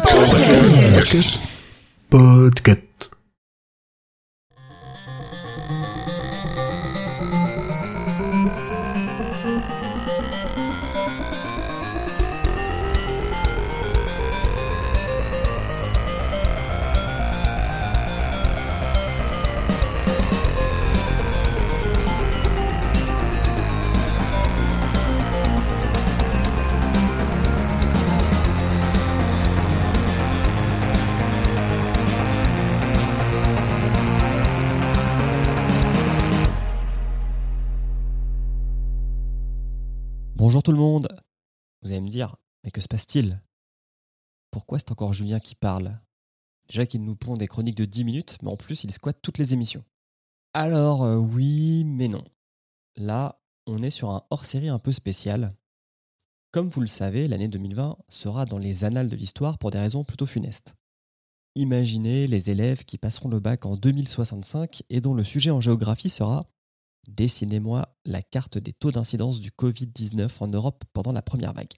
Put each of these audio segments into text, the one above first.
Podcast. Podcast. Bonjour tout le monde. Vous allez me dire, mais que se passe-t-il? Pourquoi c'est encore Julien qui parle? Déjà qu'il nous pond des chroniques de 10 minutes, mais en plus il squatte toutes les émissions. Alors euh, oui, mais non. Là, on est sur un hors-série un peu spécial. Comme vous le savez, l'année 2020 sera dans les annales de l'histoire pour des raisons plutôt funestes. Imaginez les élèves qui passeront le bac en 2065 et dont le sujet en géographie sera Dessinez-moi la carte des taux d'incidence du Covid-19 en Europe pendant la première vague.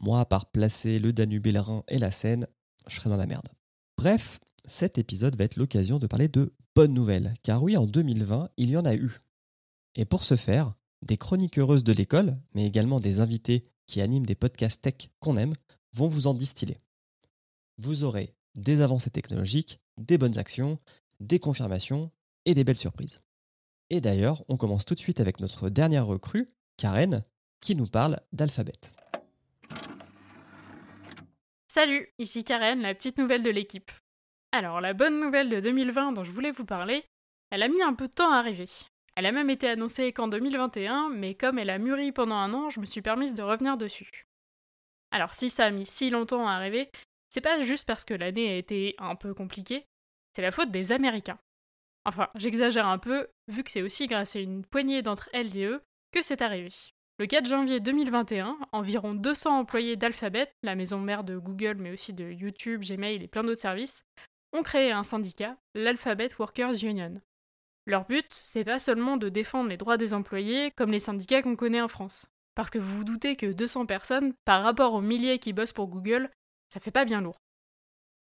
Moi, à part placer le Danube le Rhin et la Seine, je serais dans la merde. Bref, cet épisode va être l'occasion de parler de bonnes nouvelles, car oui, en 2020, il y en a eu. Et pour ce faire, des chroniques heureuses de l'école, mais également des invités qui animent des podcasts tech qu'on aime, vont vous en distiller. Vous aurez des avancées technologiques, des bonnes actions, des confirmations et des belles surprises. Et d'ailleurs, on commence tout de suite avec notre dernière recrue, Karen, qui nous parle d'alphabet. Salut, ici Karen, la petite nouvelle de l'équipe. Alors, la bonne nouvelle de 2020 dont je voulais vous parler, elle a mis un peu de temps à arriver. Elle a même été annoncée qu'en 2021, mais comme elle a mûri pendant un an, je me suis permise de revenir dessus. Alors, si ça a mis si longtemps à arriver, c'est pas juste parce que l'année a été un peu compliquée, c'est la faute des Américains. Enfin, j'exagère un peu, vu que c'est aussi grâce à une poignée d'entre elles et eux que c'est arrivé. Le 4 janvier 2021, environ 200 employés d'Alphabet, la maison mère de Google mais aussi de YouTube, Gmail et plein d'autres services, ont créé un syndicat, l'Alphabet Workers Union. Leur but, c'est pas seulement de défendre les droits des employés comme les syndicats qu'on connaît en France. Parce que vous vous doutez que 200 personnes, par rapport aux milliers qui bossent pour Google, ça fait pas bien lourd.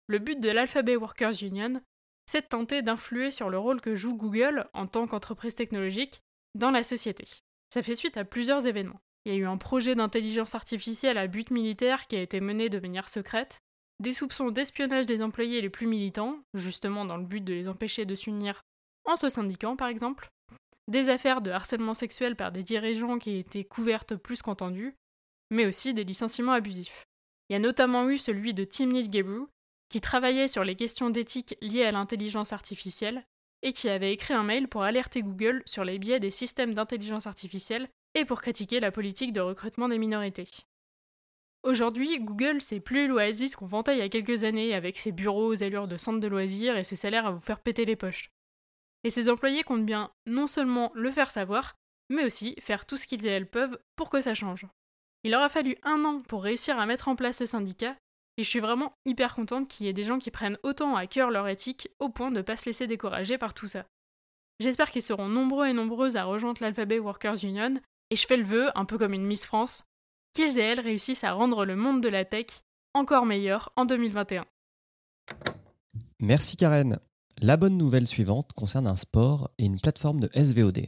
Le but de l'Alphabet Workers Union, c'est de tenter d'influer sur le rôle que joue Google en tant qu'entreprise technologique dans la société. Ça fait suite à plusieurs événements. Il y a eu un projet d'intelligence artificielle à but militaire qui a été mené de manière secrète, des soupçons d'espionnage des employés les plus militants, justement dans le but de les empêcher de s'unir en se syndiquant par exemple, des affaires de harcèlement sexuel par des dirigeants qui étaient couvertes plus qu'entendues, mais aussi des licenciements abusifs. Il y a notamment eu celui de Timnit Gebru, qui travaillait sur les questions d'éthique liées à l'intelligence artificielle et qui avait écrit un mail pour alerter Google sur les biais des systèmes d'intelligence artificielle et pour critiquer la politique de recrutement des minorités. Aujourd'hui, Google, c'est plus l'oasis qu'on vantait il y a quelques années avec ses bureaux aux allures de centres de loisirs et ses salaires à vous faire péter les poches. Et ses employés comptent bien non seulement le faire savoir, mais aussi faire tout ce qu'ils et elles peuvent pour que ça change. Il aura fallu un an pour réussir à mettre en place ce syndicat, et je suis vraiment hyper contente qu'il y ait des gens qui prennent autant à cœur leur éthique au point de ne pas se laisser décourager par tout ça. J'espère qu'ils seront nombreux et nombreuses à rejoindre l'Alphabet Workers Union, et je fais le vœu, un peu comme une Miss France, qu'ils et elles réussissent à rendre le monde de la tech encore meilleur en 2021. Merci Karen. La bonne nouvelle suivante concerne un sport et une plateforme de SVOD.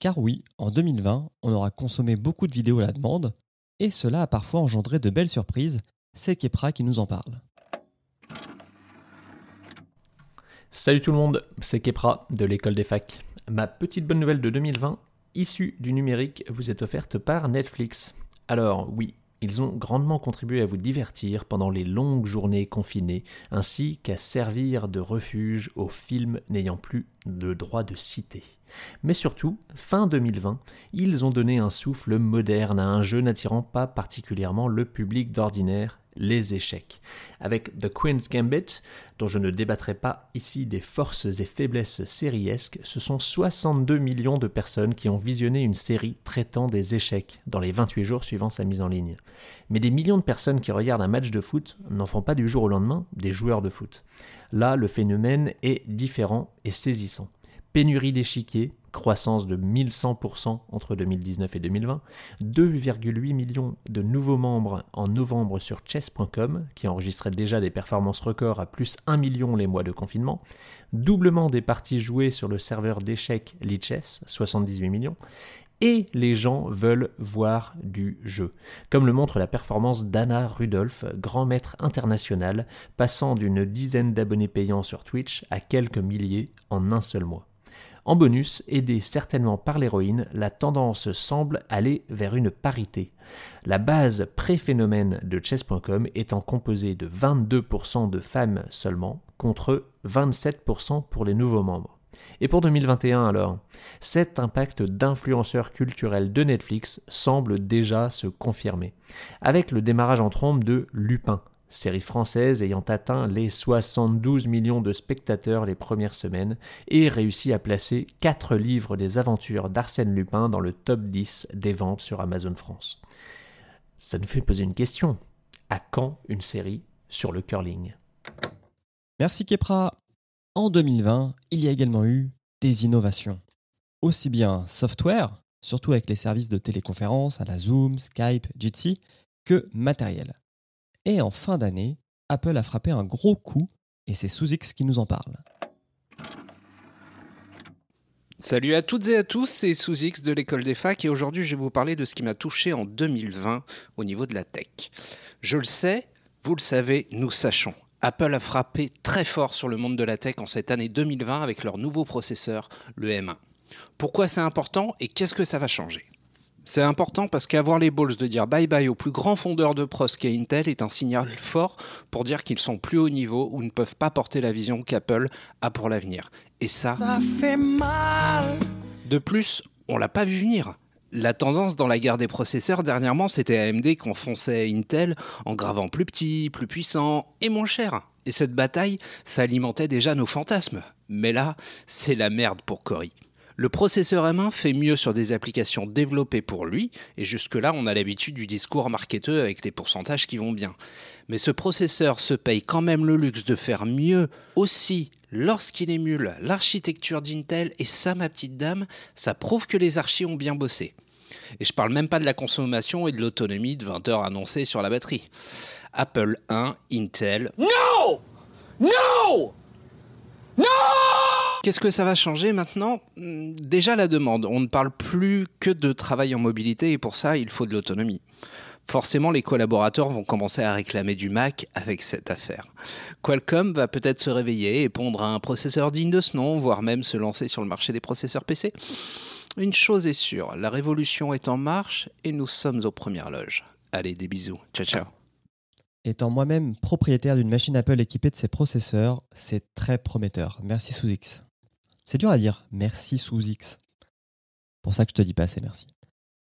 Car oui, en 2020, on aura consommé beaucoup de vidéos à la demande, et cela a parfois engendré de belles surprises c'est Kepra qui nous en parle. Salut tout le monde, c'est Kepra de l'école des facs. Ma petite bonne nouvelle de 2020, issue du numérique, vous est offerte par Netflix. Alors oui, ils ont grandement contribué à vous divertir pendant les longues journées confinées, ainsi qu'à servir de refuge aux films n'ayant plus le droit de citer. Mais surtout, fin 2020, ils ont donné un souffle moderne à un jeu n'attirant pas particulièrement le public d'ordinaire, les échecs. Avec The Queen's Gambit, dont je ne débattrai pas ici des forces et faiblesses sériesques, ce sont 62 millions de personnes qui ont visionné une série traitant des échecs dans les 28 jours suivant sa mise en ligne. Mais des millions de personnes qui regardent un match de foot n'en font pas du jour au lendemain des joueurs de foot. Là, le phénomène est différent et saisissant. Pénurie d'échiquiers, croissance de 1100% entre 2019 et 2020, 2,8 millions de nouveaux membres en novembre sur chess.com, qui enregistrait déjà des performances records à plus 1 million les mois de confinement, doublement des parties jouées sur le serveur d'échecs Lichess, 78 millions, et les gens veulent voir du jeu, comme le montre la performance d'Anna Rudolph, grand maître international, passant d'une dizaine d'abonnés payants sur Twitch à quelques milliers en un seul mois. En bonus, aidé certainement par l'héroïne, la tendance semble aller vers une parité. La base pré-phénomène de chess.com étant composée de 22% de femmes seulement, contre 27% pour les nouveaux membres. Et pour 2021 alors, cet impact d'influenceurs culturels de Netflix semble déjà se confirmer, avec le démarrage en trombe de Lupin, série française ayant atteint les 72 millions de spectateurs les premières semaines et réussi à placer 4 livres des aventures d'Arsène Lupin dans le top 10 des ventes sur Amazon France. Ça nous fait poser une question. À quand une série sur le curling? Merci Kepra. En 2020, il y a également eu des innovations. Aussi bien software, surtout avec les services de téléconférence à la Zoom, Skype, Jitsi, que matériel. Et en fin d'année, Apple a frappé un gros coup et c'est Sous-X qui nous en parle. Salut à toutes et à tous, c'est Sous-X de l'école des facs et aujourd'hui je vais vous parler de ce qui m'a touché en 2020 au niveau de la tech. Je le sais, vous le savez, nous sachons. Apple a frappé très fort sur le monde de la tech en cette année 2020 avec leur nouveau processeur, le M1. Pourquoi c'est important et qu'est-ce que ça va changer? C'est important parce qu'avoir les balls de dire bye bye au plus grand fondeur de pros qu'est Intel est un signal fort pour dire qu'ils sont plus haut niveau ou ne peuvent pas porter la vision qu'Apple a pour l'avenir. Et ça, ça fait mal. De plus, on l'a pas vu venir. La tendance dans la guerre des processeurs dernièrement, c'était AMD qui enfonçait Intel en gravant plus petit, plus puissant et moins cher. Et cette bataille, ça alimentait déjà nos fantasmes. Mais là, c'est la merde pour Cory. Le processeur M1 fait mieux sur des applications développées pour lui, et jusque-là on a l'habitude du discours marketeux avec les pourcentages qui vont bien. Mais ce processeur se paye quand même le luxe de faire mieux aussi lorsqu'il émule l'architecture d'Intel, et ça ma petite dame, ça prouve que les archis ont bien bossé. Et je parle même pas de la consommation et de l'autonomie de 20 heures annoncées sur la batterie. Apple 1, Intel. Non Non Non Qu'est-ce que ça va changer maintenant hmm, Déjà la demande. On ne parle plus que de travail en mobilité et pour ça, il faut de l'autonomie. Forcément, les collaborateurs vont commencer à réclamer du Mac avec cette affaire. Qualcomm va peut-être se réveiller et pondre un processeur digne de ce nom, voire même se lancer sur le marché des processeurs PC. Une chose est sûre, la révolution est en marche et nous sommes aux premières loges. Allez, des bisous. Ciao, ciao. Étant moi-même propriétaire d'une machine Apple équipée de ses processeurs, c'est très prometteur. Merci sous X. C'est dur à dire, merci sous X. Pour ça que je te dis pas assez merci.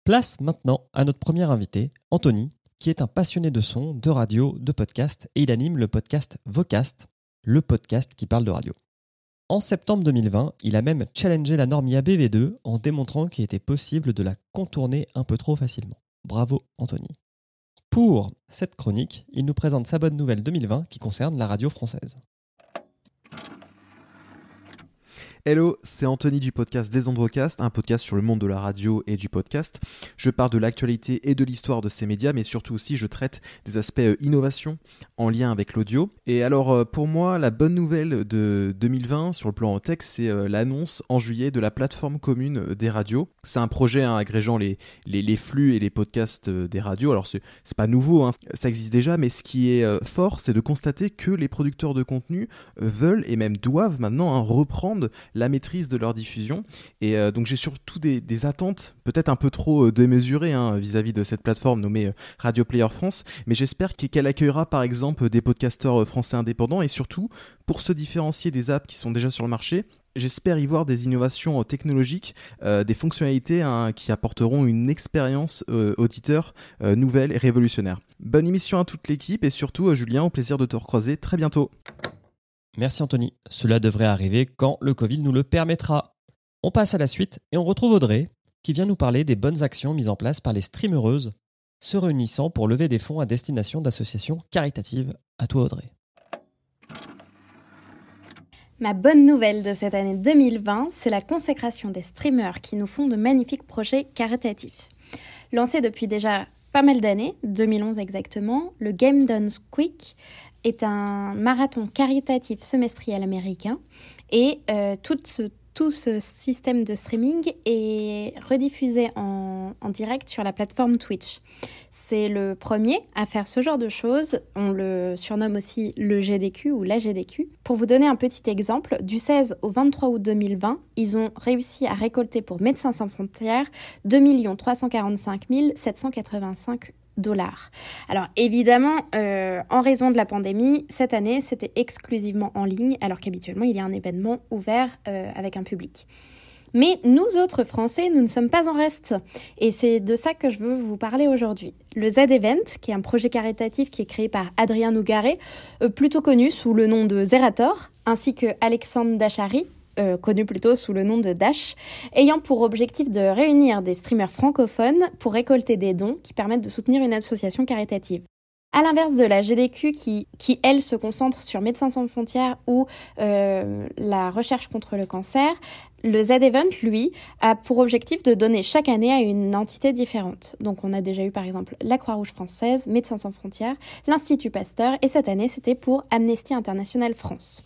Place maintenant à notre premier invité, Anthony, qui est un passionné de son, de radio, de podcast, et il anime le podcast Vocast, le podcast qui parle de radio. En septembre 2020, il a même challengé la norme IABV2 en démontrant qu'il était possible de la contourner un peu trop facilement. Bravo Anthony. Pour cette chronique, il nous présente sa bonne nouvelle 2020 qui concerne la radio française. Hello, c'est Anthony du podcast Des Androcast, un podcast sur le monde de la radio et du podcast. Je parle de l'actualité et de l'histoire de ces médias, mais surtout aussi je traite des aspects euh, innovation en lien avec l'audio. Et alors euh, pour moi, la bonne nouvelle de 2020 sur le plan tech, c'est euh, l'annonce en juillet de la plateforme commune des radios. C'est un projet hein, agrégeant les, les, flux et les podcasts des radios. Alors c'est pas nouveau, hein, ça existe déjà, mais ce qui est fort, c'est de constater que les producteurs de contenu veulent et même doivent maintenant hein, reprendre la maîtrise de leur diffusion. Et euh, donc j'ai surtout des, attentes, peut-être un peu trop euh, démesurées hein, vis-à-vis de cette plateforme nommée euh, Radio Player France, mais j'espère qu'elle accueillera par exemple des podcasteurs français indépendants et surtout pour se différencier des apps qui sont déjà sur le marché. J'espère y voir des innovations technologiques, des fonctionnalités hein, qui apporteront une expérience auditeur nouvelle et révolutionnaire. Bonne émission à toute l'équipe et surtout Julien, au plaisir de te recroiser très bientôt. Merci Anthony. Cela devrait arriver quand le Covid nous le permettra. On passe à la suite et on retrouve Audrey qui vient nous parler des bonnes actions mises en place par les streamereuses se réunissant pour lever des fonds à destination d'associations caritatives. À toi Audrey. Ma bonne nouvelle de cette année 2020, c'est la consécration des streamers qui nous font de magnifiques projets caritatifs. Lancé depuis déjà pas mal d'années, 2011 exactement, le Game Done Quick est un marathon caritatif semestriel américain et euh, tout ce tout ce système de streaming est rediffusé en, direct sur la plateforme Twitch. C'est le premier à faire ce genre de choses. On le surnomme aussi le GDQ ou la GDQ. Pour vous donner un petit exemple, du 16 au 23 août 2020, ils ont réussi à récolter pour Médecins sans frontières 2 345 785 Alors évidemment, euh, en raison de la pandémie, cette année, c'était exclusivement en ligne, alors qu'habituellement, il y a un événement ouvert euh, avec un public. Mais nous autres Français, nous ne sommes pas en reste. Et c'est de ça que je veux vous parler aujourd'hui. Le Z-Event, qui est un projet caritatif qui est créé par Adrien Nougaret, euh, plutôt connu sous le nom de Zerator, ainsi que Alexandre Dachary, euh, connu plutôt sous le nom de Dash, ayant pour objectif de réunir des streamers francophones pour récolter des dons qui permettent de soutenir une association caritative. À l'inverse de la GDQ qui, elle, se concentre sur Médecins sans frontières ou euh, la recherche contre le cancer, le Z-Event, lui, a pour objectif de donner chaque année à une entité différente. Donc on a déjà eu par exemple la Croix-Rouge française, Médecins sans frontières, l'Institut Pasteur et cette année c'était pour Amnesty International France.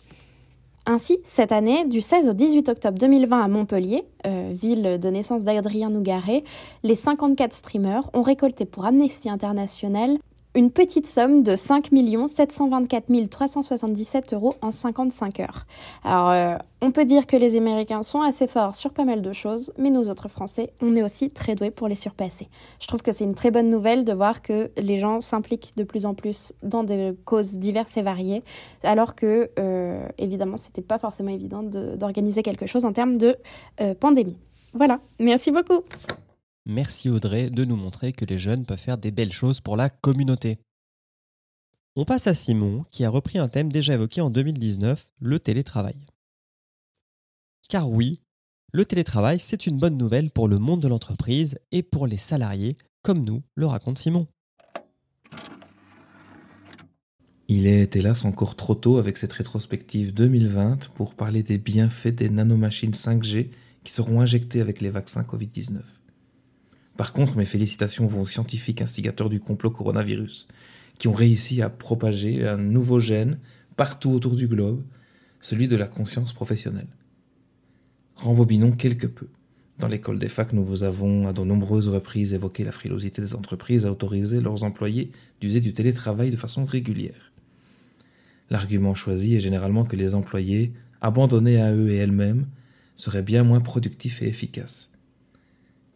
Ainsi, cette année, du 16 au 18 octobre 2020 à Montpellier, euh, ville de naissance d'Adrien Nougaret, les 54 streamers ont récolté pour Amnesty International une petite somme de 5 724 377 euros en 55 heures. Alors, euh, on peut dire que les Américains sont assez forts sur pas mal de choses, mais nous autres Français, on est aussi très doués pour les surpasser. Je trouve que c'est une très bonne nouvelle de voir que les gens s'impliquent de plus en plus dans des causes diverses et variées, alors que, euh, évidemment, c'était pas forcément évident d'organiser quelque chose en termes de euh, pandémie. Voilà, merci beaucoup. Merci Audrey de nous montrer que les jeunes peuvent faire des belles choses pour la communauté. On passe à Simon qui a repris un thème déjà évoqué en 2019, le télétravail. Car oui, le télétravail, c'est une bonne nouvelle pour le monde de l'entreprise et pour les salariés, comme nous le raconte Simon. Il est hélas encore trop tôt avec cette rétrospective 2020 pour parler des bienfaits des nanomachines 5G qui seront injectées avec les vaccins Covid-19. Par contre, mes félicitations vont aux scientifiques instigateurs du complot coronavirus, qui ont réussi à propager un nouveau gène partout autour du globe, celui de la conscience professionnelle. Rembobinons quelque peu. Dans l'école des facs, nous vous avons à de nombreuses reprises évoqué la frilosité des entreprises à autoriser leurs employés d'user du télétravail de façon régulière. L'argument choisi est généralement que les employés, abandonnés à eux et elles-mêmes, seraient bien moins productifs et efficaces.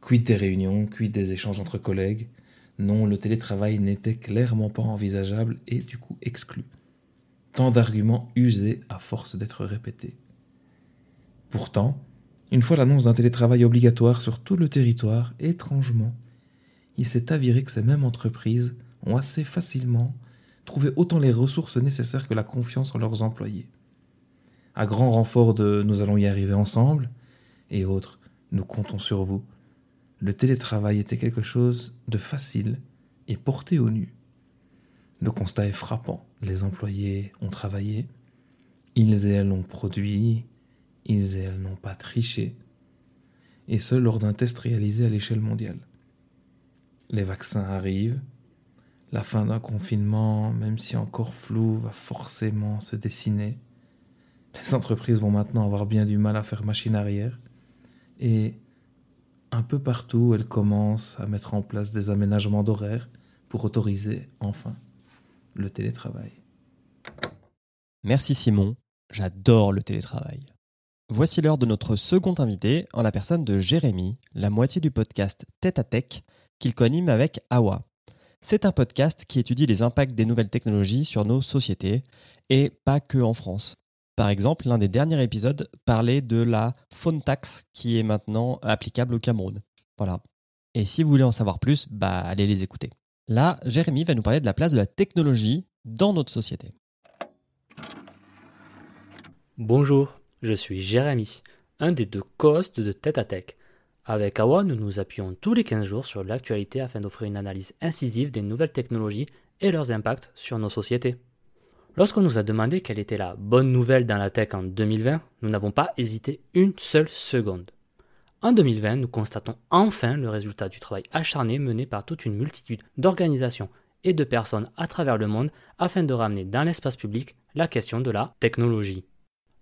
Quid des réunions, quid des échanges entre collègues? Non, le télétravail n'était clairement pas envisageable et du coup exclu. Tant d'arguments usés à force d'être répétés. Pourtant, une fois l'annonce d'un télétravail obligatoire sur tout le territoire, étrangement, il s'est avéré que ces mêmes entreprises ont assez facilement trouvé autant les ressources nécessaires que la confiance en leurs employés. À grand renfort de nous allons y arriver ensemble, et autres, nous comptons sur vous, le télétravail était quelque chose de facile et porté au nu. Le constat est frappant. Les employés ont travaillé, ils et elles ont produit, ils et elles n'ont pas triché, et ce lors d'un test réalisé à l'échelle mondiale. Les vaccins arrivent, la fin d'un confinement, même si encore flou, va forcément se dessiner. Les entreprises vont maintenant avoir bien du mal à faire machine arrière, et un peu partout, elle commence à mettre en place des aménagements d'horaires pour autoriser enfin le télétravail. Merci Simon, j'adore le télétravail. Voici l'heure de notre second invité en la personne de Jérémy, la moitié du podcast Tête à Tech qu'il coanime avec Awa. C'est un podcast qui étudie les impacts des nouvelles technologies sur nos sociétés et pas que en France. Par exemple, l'un des derniers épisodes parlait de la phone tax qui est maintenant applicable au Cameroun. Voilà. Et si vous voulez en savoir plus, bah allez les écouter. Là, Jérémy va nous parler de la place de la technologie dans notre société. Bonjour, je suis Jérémy, un des deux co-hosts de Tête à Tech. Avec Awa, nous nous appuyons tous les 15 jours sur l'actualité afin d'offrir une analyse incisive des nouvelles technologies et leurs impacts sur nos sociétés. Lorsqu'on nous a demandé quelle était la bonne nouvelle dans la tech en 2020, nous n'avons pas hésité une seule seconde. En 2020, nous constatons enfin le résultat du travail acharné mené par toute une multitude d'organisations et de personnes à travers le monde afin de ramener dans l'espace public la question de la technologie.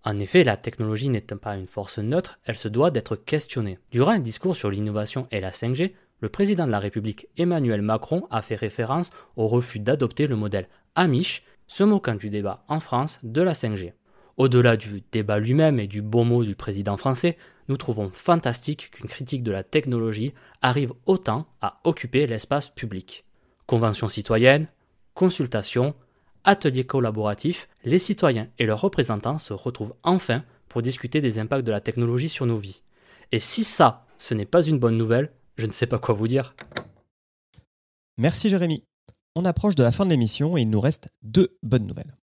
En effet, la technologie n'étant pas une force neutre, elle se doit d'être questionnée. Durant un discours sur l'innovation et la 5G, le président de la République Emmanuel Macron a fait référence au refus d'adopter le modèle Amish, se moquant du débat en France de la 5G. Au-delà du débat lui-même et du bon mot du président français, nous trouvons fantastique qu'une critique de la technologie arrive autant à occuper l'espace public. Conventions citoyennes, consultations, ateliers collaboratifs, les citoyens et leurs représentants se retrouvent enfin pour discuter des impacts de la technologie sur nos vies. Et si ça, ce n'est pas une bonne nouvelle, je ne sais pas quoi vous dire. Merci Jérémy. On approche de la fin de l'émission et il nous reste deux bonnes nouvelles.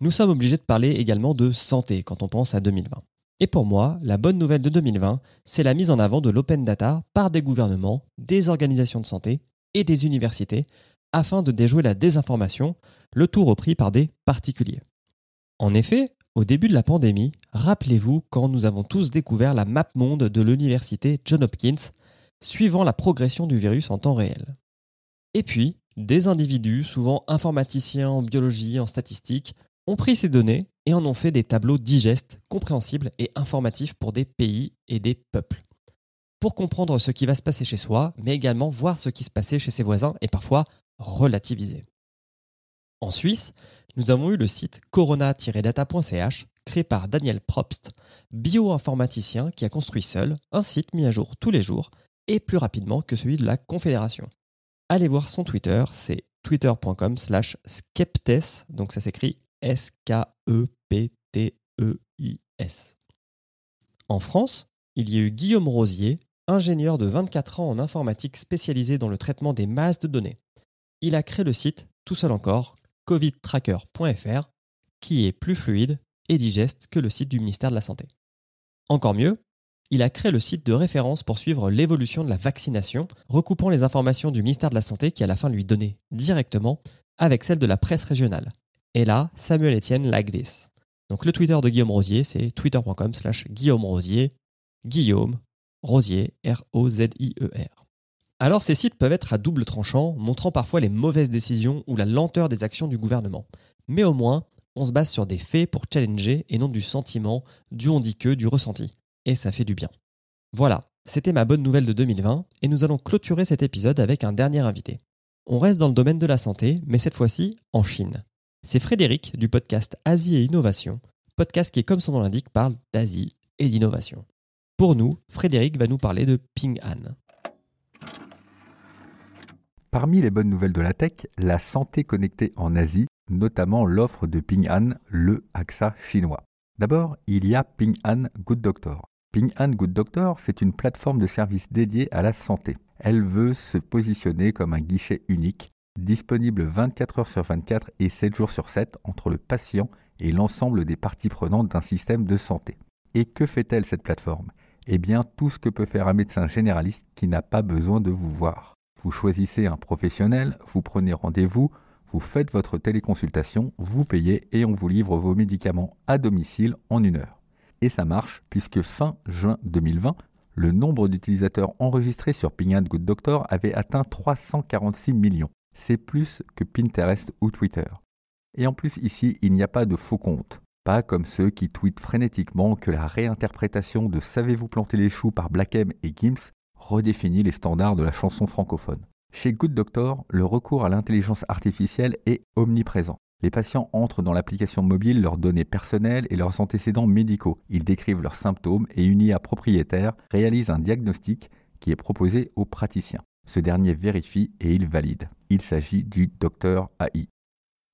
Nous sommes obligés de parler également de santé quand on pense à 2020. Et pour moi, la bonne nouvelle de 2020, c'est la mise en avant de l'open data par des gouvernements, des organisations de santé et des universités afin de déjouer la désinformation, le tout repris par des particuliers. En effet, au début de la pandémie, rappelez-vous quand nous avons tous découvert la map monde de l'université John Hopkins, suivant la progression du virus en temps réel. Et puis, des individus, souvent informaticiens en biologie, en statistique, ont pris ces données et en ont fait des tableaux digestes, compréhensibles et informatifs pour des pays et des peuples. Pour comprendre ce qui va se passer chez soi, mais également voir ce qui se passait chez ses voisins et parfois relativiser. En Suisse, nous avons eu le site corona-data.ch créé par Daniel Probst, bioinformaticien qui a construit seul un site mis à jour tous les jours et plus rapidement que celui de la Confédération. Allez voir son Twitter, c'est twitter.com slash skeptes, donc ça s'écrit S-K-E-P-T-E-I-S. En France, il y a eu Guillaume Rosier, ingénieur de 24 ans en informatique spécialisé dans le traitement des masses de données. Il a créé le site, tout seul encore, covidtracker.fr, qui est plus fluide et digeste que le site du ministère de la Santé. Encore mieux, il a créé le site de référence pour suivre l'évolution de la vaccination, recoupant les informations du ministère de la Santé qui à la fin lui donnait directement avec celles de la presse régionale. Et là, Samuel Etienne like this. Donc le Twitter de Guillaume Rosier, c'est twitter.com slash Guillaume Rosier, Guillaume Rosier, R-O-Z-I-E-R. Alors ces sites peuvent être à double tranchant, montrant parfois les mauvaises décisions ou la lenteur des actions du gouvernement. Mais au moins, on se base sur des faits pour challenger et non du sentiment, du on dit que, du ressenti. Et ça fait du bien. Voilà, c'était ma bonne nouvelle de 2020 et nous allons clôturer cet épisode avec un dernier invité. On reste dans le domaine de la santé, mais cette fois-ci en Chine. C'est Frédéric du podcast Asie et Innovation, podcast qui, comme son nom l'indique, parle d'Asie et d'innovation. Pour nous, Frédéric va nous parler de Ping An. Parmi les bonnes nouvelles de la tech, la santé connectée en Asie, notamment l'offre de Ping An, le AXA chinois. D'abord, il y a Ping An Good Doctor. Ping An Good Doctor, c'est une plateforme de services dédiée à la santé. Elle veut se positionner comme un guichet unique disponible 24 heures sur 24 et 7 jours sur 7 entre le patient et l'ensemble des parties prenantes d'un système de santé. Et que fait-elle cette plateforme? Eh bien tout ce que peut faire un médecin généraliste qui n'a pas besoin de vous voir. Vous choisissez un professionnel, vous prenez rendez-vous, vous faites votre téléconsultation, vous payez et on vous livre vos médicaments à domicile en une heure. Et ça marche puisque fin juin 2020, le nombre d'utilisateurs enregistrés sur Ping Good Doctor avait atteint 346 millions c'est plus que Pinterest ou Twitter. Et en plus ici, il n'y a pas de faux comptes. Pas comme ceux qui tweetent frénétiquement que la réinterprétation de Savez-vous planter les choux par Black M et Gims redéfinit les standards de la chanson francophone. Chez Good Doctor, le recours à l'intelligence artificielle est omniprésent. Les patients entrent dans l'application mobile leurs données personnelles et leurs antécédents médicaux. Ils décrivent leurs symptômes et une IA propriétaire réalise un diagnostic qui est proposé aux praticiens. Ce dernier vérifie et il valide. Il s'agit du docteur AI.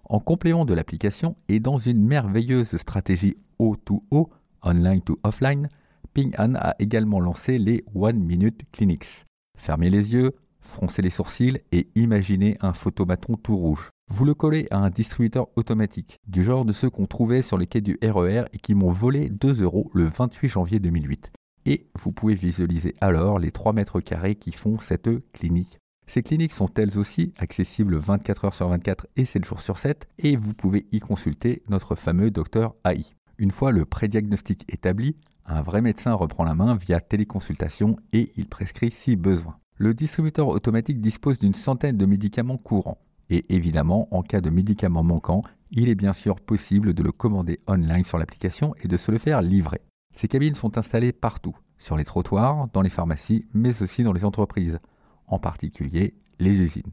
En complément de l'application et dans une merveilleuse stratégie O2O, online to offline, Ping An a également lancé les One Minute Clinics. Fermez les yeux, froncez les sourcils et imaginez un photomaton tout rouge. Vous le collez à un distributeur automatique, du genre de ceux qu'on trouvait sur les quais du RER e et qui m'ont volé 2 euros le 28 janvier 2008 et vous pouvez visualiser alors les 3 mètres carrés qui font cette clinique. Ces cliniques sont elles aussi accessibles 24 heures sur 24 et 7 jours sur 7 et vous pouvez y consulter notre fameux docteur AI. Une fois le prédiagnostic établi, un vrai médecin reprend la main via téléconsultation et il prescrit si besoin. Le distributeur automatique dispose d'une centaine de médicaments courants. Et évidemment, en cas de médicament manquant, il est bien sûr possible de le commander online sur l'application et de se le faire livrer. Ces cabines sont installées partout, sur les trottoirs, dans les pharmacies, mais aussi dans les entreprises, en particulier les usines.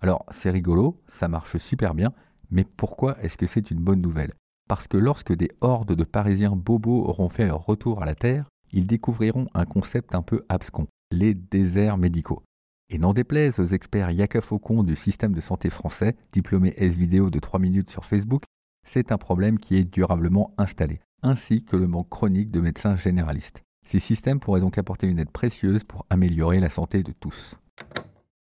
Alors c'est rigolo, ça marche super bien, mais pourquoi est-ce que c'est une bonne nouvelle? Parce que lorsque des hordes de Parisiens bobos auront fait leur retour à la Terre, ils découvriront un concept un peu abscon, les déserts médicaux. Et n'en déplaise aux experts Yaka Faucon du système de santé français, diplômé S-Vidéo de 3 minutes sur Facebook, c'est un problème qui est durablement installé, ainsi que le manque chronique de médecins généralistes. Ces systèmes pourraient donc apporter une aide précieuse pour améliorer la santé de tous.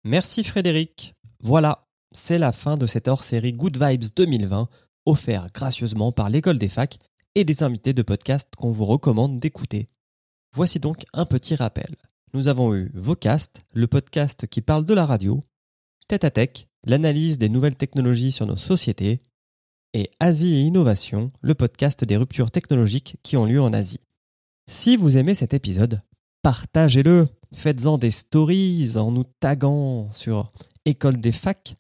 Merci Frédéric. Voilà, c'est la fin de cette hors-série Good Vibes 2020, offert gracieusement par l'école des facs et des invités de podcast qu'on vous recommande d'écouter. Voici donc un petit rappel. Nous avons eu Vocast, le podcast qui parle de la radio, Tête à Tech, l'analyse des nouvelles technologies sur nos sociétés, et Asie et Innovation, le podcast des ruptures technologiques qui ont lieu en Asie. Si vous aimez cet épisode, partagez-le, faites-en des stories en nous taguant sur École des facs,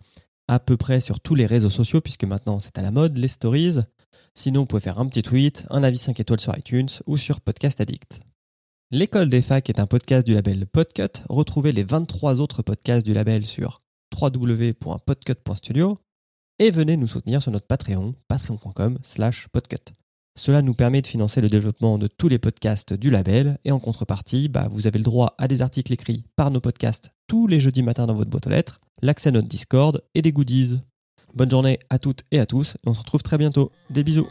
à peu près sur tous les réseaux sociaux, puisque maintenant c'est à la mode, les stories. Sinon, vous pouvez faire un petit tweet, un avis 5 étoiles sur iTunes ou sur Podcast Addict. L'école des facs est un podcast du label Podcut. Retrouvez les 23 autres podcasts du label sur www.podcut.studio et venez nous soutenir sur notre Patreon, patreon.com slash podcut. Cela nous permet de financer le développement de tous les podcasts du label et en contrepartie, bah, vous avez le droit à des articles écrits par nos podcasts tous les jeudis matins dans votre boîte aux lettres, l'accès à notre Discord et des goodies. Bonne journée à toutes et à tous et on se retrouve très bientôt. Des bisous